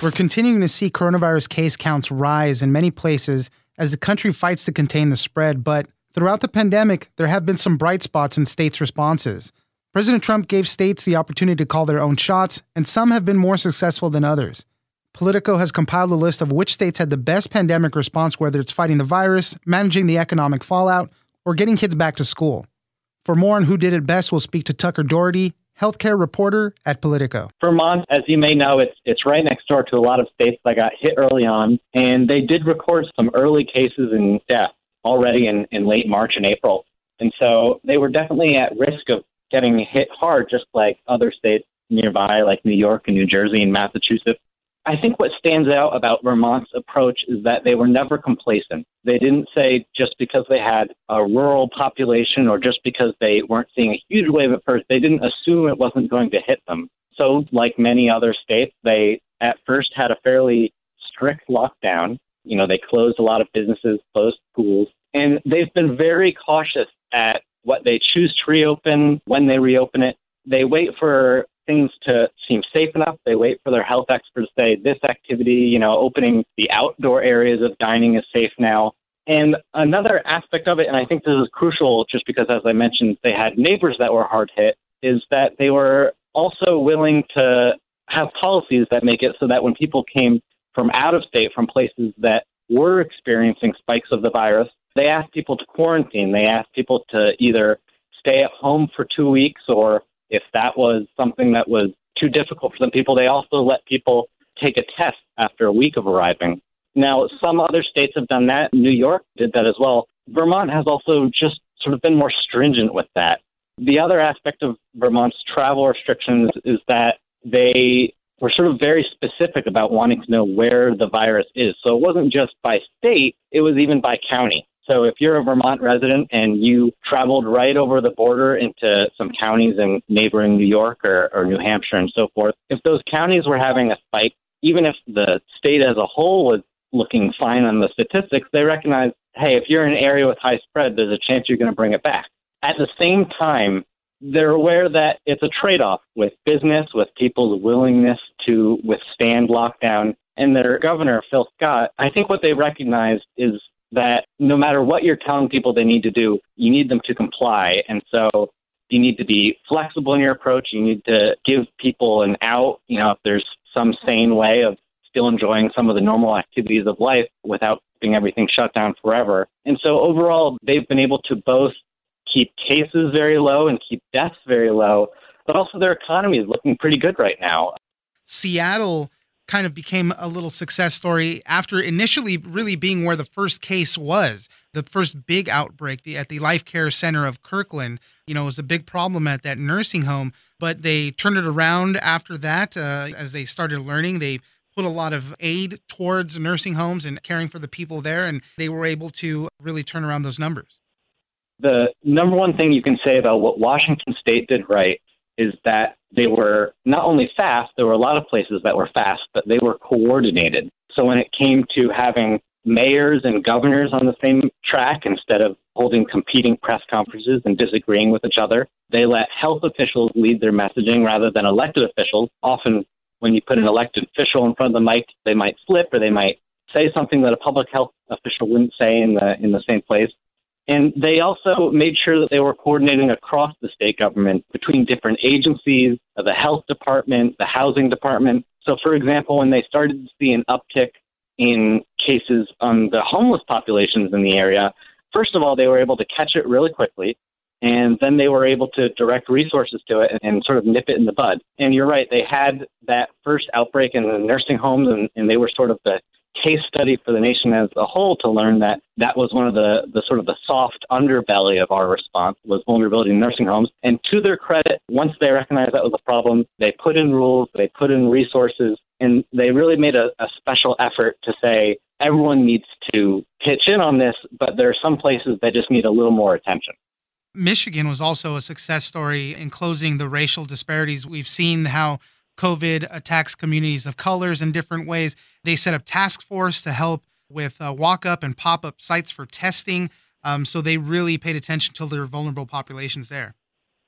We're continuing to see coronavirus case counts rise in many places as the country fights to contain the spread, but throughout the pandemic, there have been some bright spots in states' responses. President Trump gave states the opportunity to call their own shots, and some have been more successful than others. Politico has compiled a list of which states had the best pandemic response, whether it's fighting the virus, managing the economic fallout, or getting kids back to school. For more on who did it best, we'll speak to Tucker Doherty, healthcare reporter at Politico. Vermont, as you may know, it's it's right next door to a lot of states that got hit early on, and they did record some early cases and death already in, in late March and April. And so they were definitely at risk of getting hit hard, just like other states nearby, like New York and New Jersey and Massachusetts. I think what stands out about Vermont's approach is that they were never complacent. They didn't say just because they had a rural population or just because they weren't seeing a huge wave at first, they didn't assume it wasn't going to hit them. So, like many other states, they at first had a fairly strict lockdown. You know, they closed a lot of businesses, closed schools, and they've been very cautious at what they choose to reopen, when they reopen it. They wait for things to seem safe enough. They wait for their health experts to say this activity, you know, opening the outdoor areas of dining is safe now. And another aspect of it, and I think this is crucial just because, as I mentioned, they had neighbors that were hard hit, is that they were also willing to have policies that make it so that when people came from out of state, from places that were experiencing spikes of the virus, they asked people to quarantine. They asked people to either stay at home for two weeks or if that was something that was too difficult for some people, they also let people take a test after a week of arriving. Now, some other states have done that. New York did that as well. Vermont has also just sort of been more stringent with that. The other aspect of Vermont's travel restrictions is that they were sort of very specific about wanting to know where the virus is. So it wasn't just by state, it was even by county. So if you're a Vermont resident and you traveled right over the border into some counties in neighboring New York or, or New Hampshire and so forth, if those counties were having a spike, even if the state as a whole was looking fine on the statistics, they recognize, hey, if you're in an area with high spread, there's a chance you're going to bring it back. At the same time, they're aware that it's a trade off with business, with people's willingness to withstand lockdown. And their governor, Phil Scott, I think what they recognized is that no matter what you're telling people they need to do, you need them to comply. And so you need to be flexible in your approach. You need to give people an out, you know, if there's some sane way of still enjoying some of the normal activities of life without keeping everything shut down forever. And so overall, they've been able to both keep cases very low and keep deaths very low, but also their economy is looking pretty good right now. Seattle kind of became a little success story after initially really being where the first case was, the first big outbreak at the Life Care Center of Kirkland. You know, was a big problem at that nursing home, but they turned it around after that uh, as they started learning. They put a lot of aid towards nursing homes and caring for the people there, and they were able to really turn around those numbers. The number one thing you can say about what Washington State did right is that they were not only fast, there were a lot of places that were fast, but they were coordinated. So when it came to having mayors and governors on the same track instead of holding competing press conferences and disagreeing with each other, they let health officials lead their messaging rather than elected officials. Often, when you put an elected official in front of the mic, they might slip or they might say something that a public health official wouldn't say in the in the same place. And they also made sure that they were coordinating across the state government between different agencies, uh, the health department, the housing department. So, for example, when they started to see an uptick in cases on the homeless populations in the area, first of all, they were able to catch it really quickly. And then they were able to direct resources to it and, and sort of nip it in the bud. And you're right, they had that first outbreak in the nursing homes, and, and they were sort of the case study for the nation as a whole to learn that that was one of the, the sort of the soft underbelly of our response was vulnerability in nursing homes. And to their credit, once they recognized that was a problem, they put in rules, they put in resources, And they really made a, a special effort to say everyone needs to pitch in on this, but there are some places that just need a little more attention. Michigan was also a success story in closing the racial disparities. We've seen how COVID attacks communities of colors in different ways. They set up task force to help with uh, walk up and pop up sites for testing. Um, so they really paid attention to their vulnerable populations there.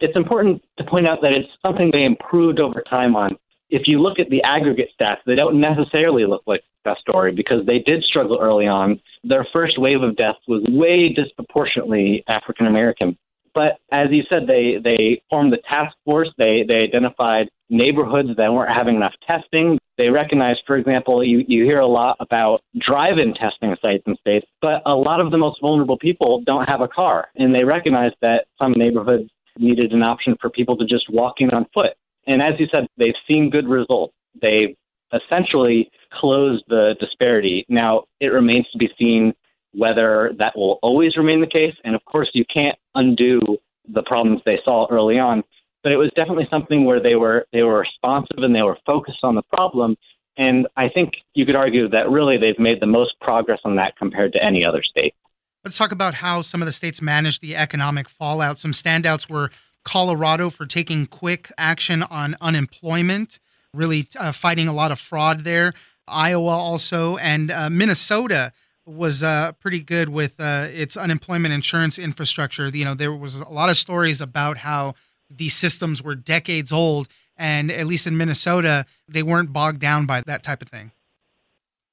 It's important to point out that it's something they improved over time on. If you look at the aggregate stats, they don't necessarily look like that story because they did struggle early on. Their first wave of deaths was way disproportionately African American. But as you said, they they formed the task force. They they identified neighborhoods that weren't having enough testing. They recognized, for example, you, you hear a lot about drive-in testing sites in states, but a lot of the most vulnerable people don't have a car, and they recognized that some neighborhoods needed an option for people to just walk in on foot. And as you said, they've seen good results. They've essentially closed the disparity. Now it remains to be seen whether that will always remain the case. And of course, you can't undo the problems they saw early on. But it was definitely something where they were they were responsive and they were focused on the problem. And I think you could argue that really they've made the most progress on that compared to any other state. Let's talk about how some of the states managed the economic fallout. Some standouts were Colorado for taking quick action on unemployment, really uh, fighting a lot of fraud there. Iowa also, and uh, Minnesota was uh, pretty good with uh, its unemployment insurance infrastructure. You know, there was a lot of stories about how these systems were decades old, and at least in Minnesota, they weren't bogged down by that type of thing.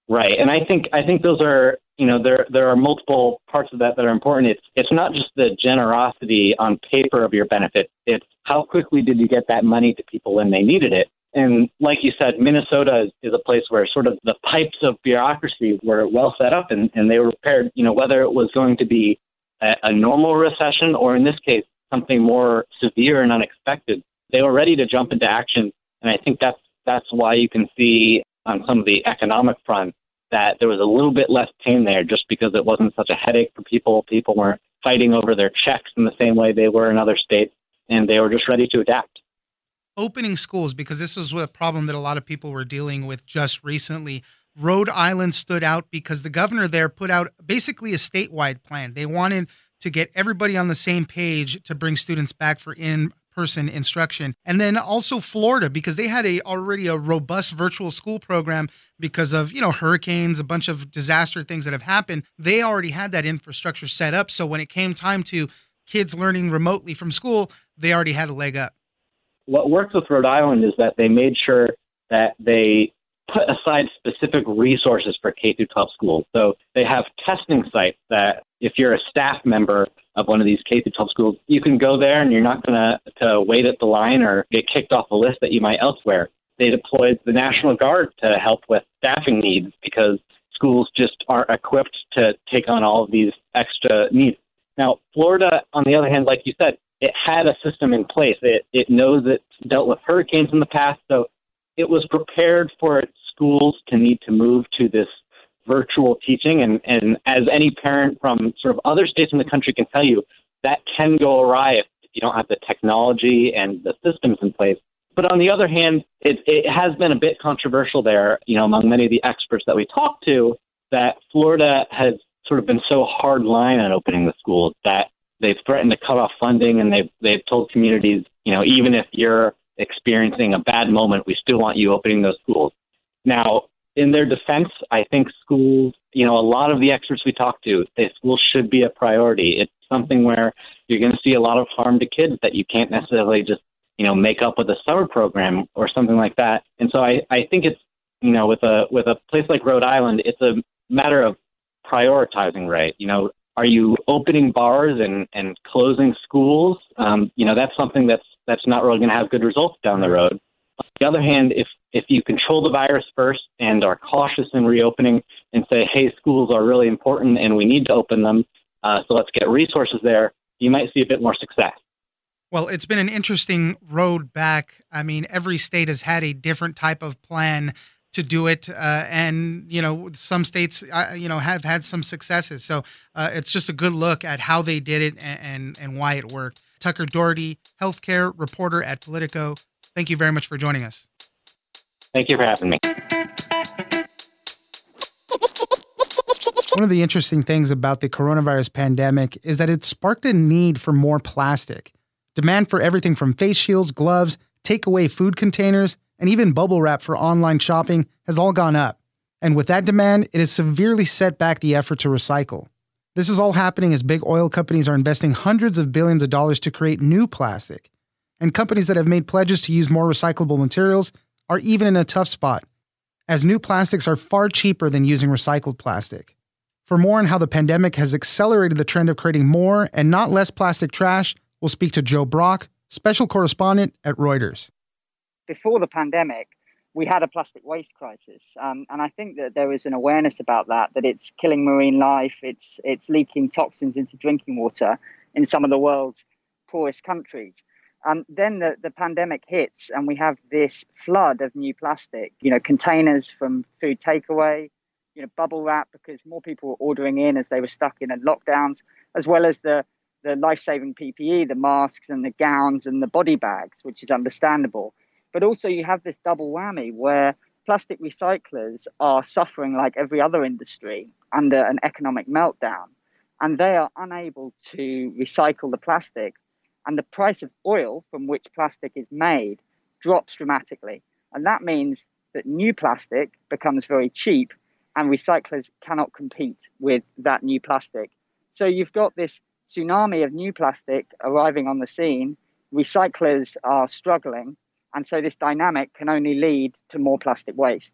Right, and I think I think those are you know there there are multiple parts of that that are important. It's it's not just the generosity on paper of your benefit. It's how quickly did you get that money to people when they needed it. And like you said, Minnesota is, is a place where sort of the pipes of bureaucracy were well set up and, and they were prepared, you know, whether it was going to be a, a normal recession or in this case, something more severe and unexpected. They were ready to jump into action. And I think that's, that's why you can see on some of the economic front that there was a little bit less pain there just because it wasn't such a headache for people. People weren't fighting over their checks in the same way they were in other states and they were just ready to adapt opening schools because this was a problem that a lot of people were dealing with just recently. Rhode Island stood out because the governor there put out basically a statewide plan. They wanted to get everybody on the same page to bring students back for in person instruction. And then also Florida because they had a already a robust virtual school program because of, you know, hurricanes, a bunch of disaster things that have happened. They already had that infrastructure set up so when it came time to kids learning remotely from school, they already had a leg up what works with Rhode Island is that they made sure that they put aside specific resources for K through 12 schools. So they have testing sites that if you're a staff member of one of these K through 12 schools, you can go there and you're not going to to wait at the line or get kicked off a list that you might elsewhere. They deployed the National Guard to help with staffing needs because schools just aren't equipped to take on all of these extra needs. Now, Florida, on the other hand, like you said, it had a system in place. It it knows it's dealt with hurricanes in the past, so it was prepared for schools to need to move to this virtual teaching. And and as any parent from sort of other states in the country can tell you, that can go awry if you don't have the technology and the systems in place. But on the other hand, it, it has been a bit controversial there, you know, among many of the experts that we talked to, that Florida has sort of been so hard line on opening the schools that they've threatened to cut off funding and they've they've told communities, you know, even if you're experiencing a bad moment, we still want you opening those schools. Now, in their defense, I think schools, you know, a lot of the experts we talk to, say schools should be a priority. It's something where you're going to see a lot of harm to kids that you can't necessarily just, you know, make up with a summer program or something like that. And so I, I think it's, you know, with a with a place like Rhode Island, it's a matter of prioritizing right. You know, are you opening bars and, and closing schools? Um, you know, that's something that's that's not really going to have good results down the road. On the other hand, if if you control the virus first and are cautious in reopening and say, hey, schools are really important and we need to open them, uh, so let's get resources there, you might see a bit more success. Well, it's been an interesting road back. I mean, every state has had a different type of plan to do it. Uh, and you know, some states, uh, you know, have had some successes. So uh, it's just a good look at how they did it and, and, and why it worked. Tucker Doherty, healthcare reporter at Politico. Thank you very much for joining us. Thank you for having me. One of the interesting things about the coronavirus pandemic is that it sparked a need for more plastic. Demand for everything from face shields, gloves, takeaway food containers, and even bubble wrap for online shopping has all gone up. And with that demand, it has severely set back the effort to recycle. This is all happening as big oil companies are investing hundreds of billions of dollars to create new plastic. And companies that have made pledges to use more recyclable materials are even in a tough spot, as new plastics are far cheaper than using recycled plastic. For more on how the pandemic has accelerated the trend of creating more and not less plastic trash, we'll speak to Joe Brock, special correspondent at Reuters. Before the pandemic, we had a plastic waste crisis, um, and I think that there is an awareness about that. That it's killing marine life, it's it's leaking toxins into drinking water in some of the world's poorest countries. Um, then the, the pandemic hits, and we have this flood of new plastic. You know, containers from food takeaway, you know, bubble wrap because more people were ordering in as they were stuck in the lockdowns, as well as the the life-saving PPE, the masks and the gowns and the body bags, which is understandable. But also, you have this double whammy where plastic recyclers are suffering like every other industry under an economic meltdown, and they are unable to recycle the plastic. And the price of oil from which plastic is made drops dramatically. And that means that new plastic becomes very cheap, and recyclers cannot compete with that new plastic. So you've got this tsunami of new plastic arriving on the scene. Recyclers are struggling, and so this dynamic can only lead to more plastic waste.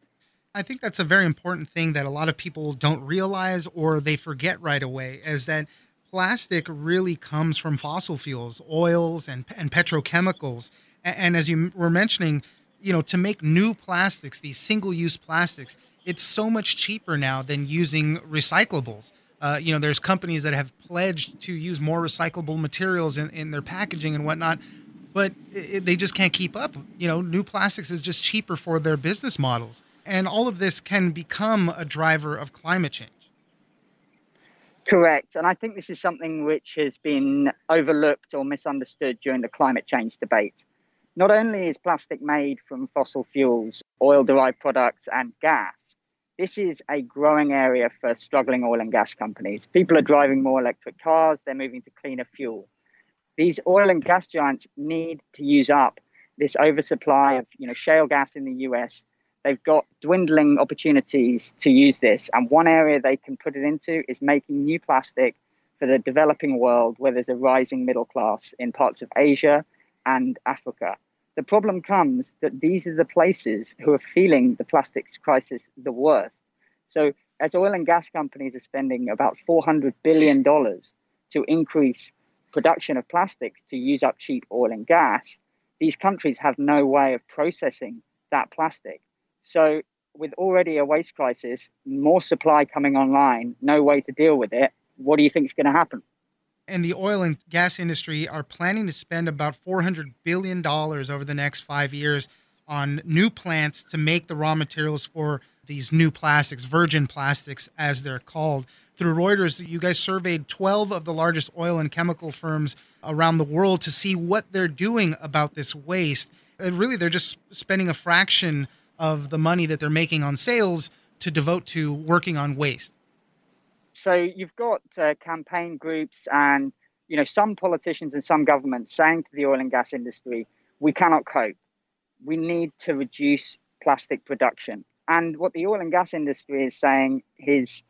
I think that's a very important thing that a lot of people don't realize or they forget right away is that plastic really comes from fossil fuels, oils and, and petrochemicals. And, and as you were mentioning, you know, to make new plastics, these single-use plastics, it's so much cheaper now than using recyclables. Uh, you know, there's companies that have pledged to use more recyclable materials in, in their packaging and whatnot but it, they just can't keep up. You know, new plastics is just cheaper for their business models. And all of this can become a driver of climate change. Correct. And I think this is something which has been overlooked or misunderstood during the climate change debate. Not only is plastic made from fossil fuels, oil derived products, and gas, this is a growing area for struggling oil and gas companies. People are driving more electric cars, they're moving to cleaner fuel these oil and gas giants need to use up this oversupply of you know shale gas in the US. They've got dwindling opportunities to use this, and one area they can put it into is making new plastic for the developing world, where there's a rising middle class in parts of Asia and Africa. The problem comes that these are the places who are feeling the plastics crisis the worst. So, as oil and gas companies are spending about $400 billion to increase production of plastics to use up cheap oil and gas, these countries have no way of processing that plastic. So, with already a waste crisis, more supply coming online, no way to deal with it, what do you think is going to happen? And the oil and gas industry are planning to spend about $400 billion over the next five years on new plants to make the raw materials for these new plastics, virgin plastics, as they're called. Through Reuters, you guys surveyed 12 of the largest oil and chemical firms around the world to see what they're doing about this waste. And really, they're just spending a fraction of the money that they're making on sales to devote to working on waste. So you've got uh, campaign groups and you know some politicians and some governments saying to the oil and gas industry, we cannot cope. We need to reduce plastic production. And what the oil and gas industry is saying is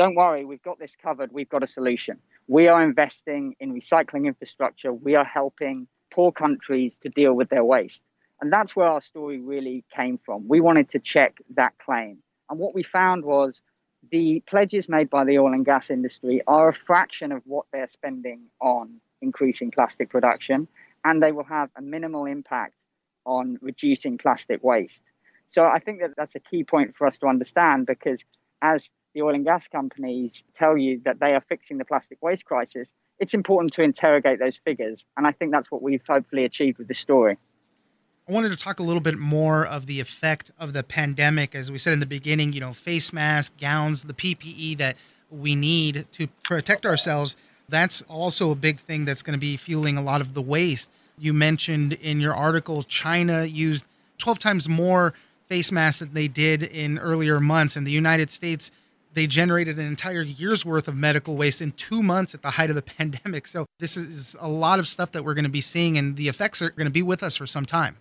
don't worry, we've got this covered, we've got a solution. We are investing in recycling infrastructure, we are helping poor countries to deal with their waste. And that's where our story really came from. We wanted to check that claim. And what we found was the pledges made by the oil and gas industry are a fraction of what they're spending on increasing plastic production, and they will have a minimal impact on reducing plastic waste. So I think that that's a key point for us to understand because as the oil and gas companies tell you that they are fixing the plastic waste crisis, it's important to interrogate those figures. And I think that's what we've hopefully achieved with this story. I wanted to talk a little bit more of the effect of the pandemic. As we said in the beginning, you know, face masks, gowns, the PPE that we need to protect ourselves. That's also a big thing that's going to be fueling a lot of the waste. You mentioned in your article, China used 12 times more face masks than they did in earlier months. and the United States, they generated an entire year's worth of medical waste in two months at the height of the pandemic. So this is a lot of stuff that we're going to be seeing, and the effects are going to be with us for some time.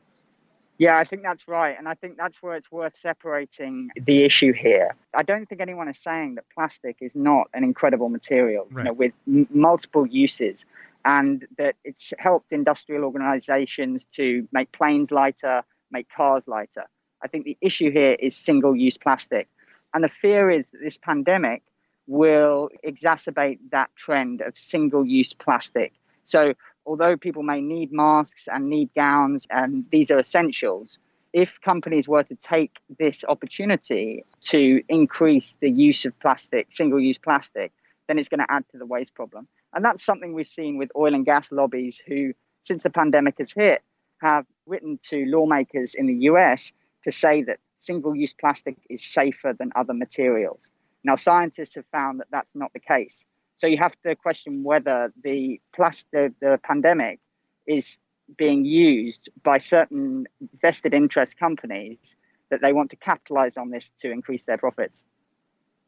Yeah, I think that's right. And I think that's where it's worth separating the issue here. I don't think anyone is saying that plastic is not an incredible material right. you know, with m- multiple uses and that it's helped industrial organizations to make planes lighter, make cars lighter. I think the issue here is single use plastic. And the fear is that this pandemic will exacerbate that trend of single use plastic. So although people may need masks and need gowns, and these are essentials, if companies were to take this opportunity to increase the use of plastic, single use plastic, then it's going to add to the waste problem. And that's something we've seen with oil and gas lobbies who, since the pandemic has hit, have written to lawmakers in the US to say that single use plastic is safer than other materials. Now, scientists have found that that's not the case. So you have to question whether the plus the, the pandemic is being used by certain vested interest companies that they want to capitalize on this to increase their profits.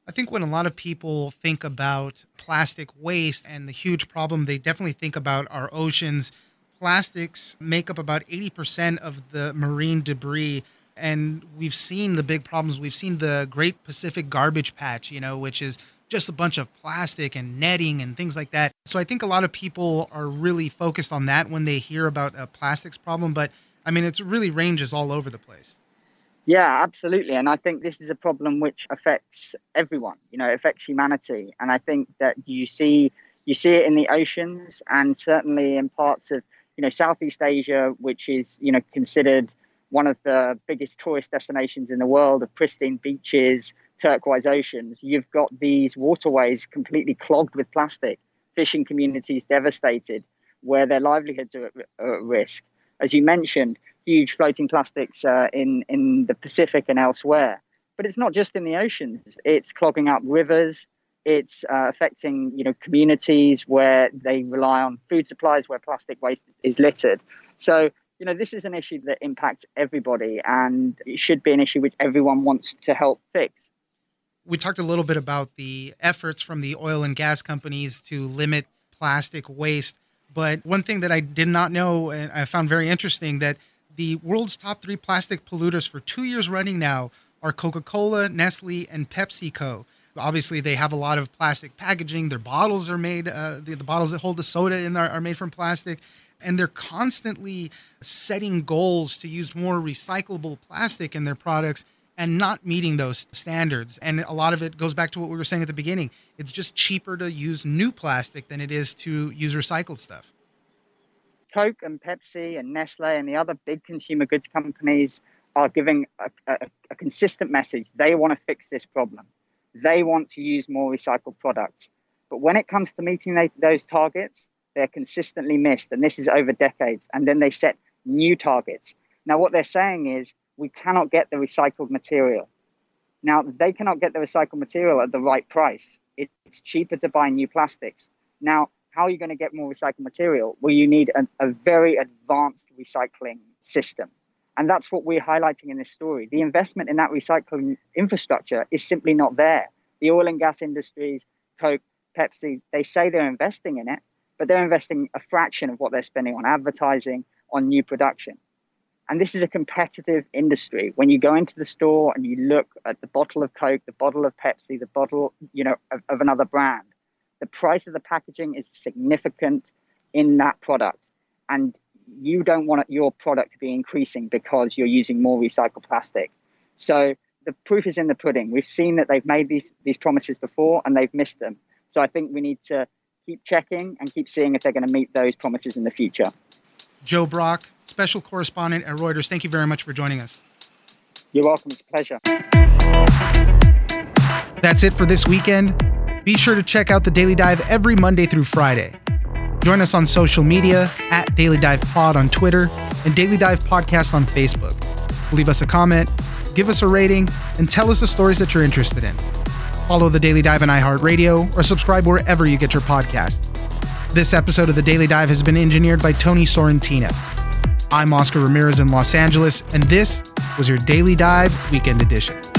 I think when a lot of people think about plastic waste and the huge problem, they definitely think about our oceans. Plastics make up about 80% of the marine debris. And we've seen the big problems. We've seen the Great Pacific Garbage Patch, you know, which is just a bunch of plastic and netting and things like that. So I think a lot of people are really focused on that when they hear about a plastics problem. But I mean, it really ranges all over the place. Yeah, absolutely. And I think this is a problem which affects everyone, you know, affects humanity. And I think that you see you see it in the oceans and certainly in parts of, you know, Southeast Asia, which is, you know, considered one of the biggest tourist destinations in the world of pristine beaches, turquoise oceans, you've got these waterways completely clogged with plastic, fishing communities devastated, where their livelihoods are at, are at risk. As you mentioned, huge floating plastics uh, in, in the Pacific and elsewhere. But it's not just in the oceans, it's clogging up rivers. It's uh, affecting, you know, communities where they rely on food supplies, where plastic waste is littered. So you know, this is an issue that impacts everybody and it should be an issue which everyone wants to help fix we talked a little bit about the efforts from the oil and gas companies to limit plastic waste. But one thing that I did not know and I found very interesting that the world's top three plastic polluters for two years running now are Coca Cola, Nestle, and PepsiCo. Obviously, they have a lot of plastic packaging. Their bottles are made, uh, the, the, bottles that hold the soda in are, are made from plastic. And they're constantly setting goals to use more recyclable plastic in their products and not meeting those standards. And a lot of it goes back to what we were saying at the beginning. It's just cheaper to use new plastic than it is to use recycled stuff. Coke and Pepsi and Nestle and the other big consumer goods companies are giving a, a, a consistent message. They want to fix this problem. They want to use more recycled products. But when it comes to meeting they, those targets, they're consistently missed. And this is over decades. And then they set new targets. Now, what they're saying is we cannot get the recycled material. Now, they cannot get the recycled material at the right price. It's cheaper to buy new plastics. Now, how are you going to get more recycled material? Well, you need a, very advanced recycling system. And that's what we're highlighting in this story. The investment in that recycling infrastructure is simply not there. The oil and gas industries, Coke, Pepsi, they say they're investing in it, but they're investing a fraction of what they're spending on advertising, on new production. And this is a competitive industry. When you go into the store and you look at the bottle of Coke, the bottle of Pepsi, the bottle, you know, of, of another brand, the price of the packaging is significant in that product. And you don't want your product to be increasing because you're using more recycled plastic. So the proof is in the pudding. We've seen that they've made these these promises before and they've missed them. So I think we need to keep checking and keep seeing if they're going to meet those promises in the future. Joe Brock, special correspondent at Reuters. Thank you very much for joining us. You're welcome. It's a pleasure. That's it for this weekend. Be sure to check out the Daily Dive every Monday through Friday. Join us on social media at Daily Dive Pod on Twitter and Daily Dive Podcast on Facebook. Leave us a comment, give us a rating, and tell us the stories that you're interested in. Follow the Daily Dive on iHeartRadio or subscribe wherever you get your podcast. This episode of the Daily Dive has been engineered by Tony Sorrentino. I'm Oscar Ramirez in Los Angeles, and this was your Daily Dive Weekend Edition.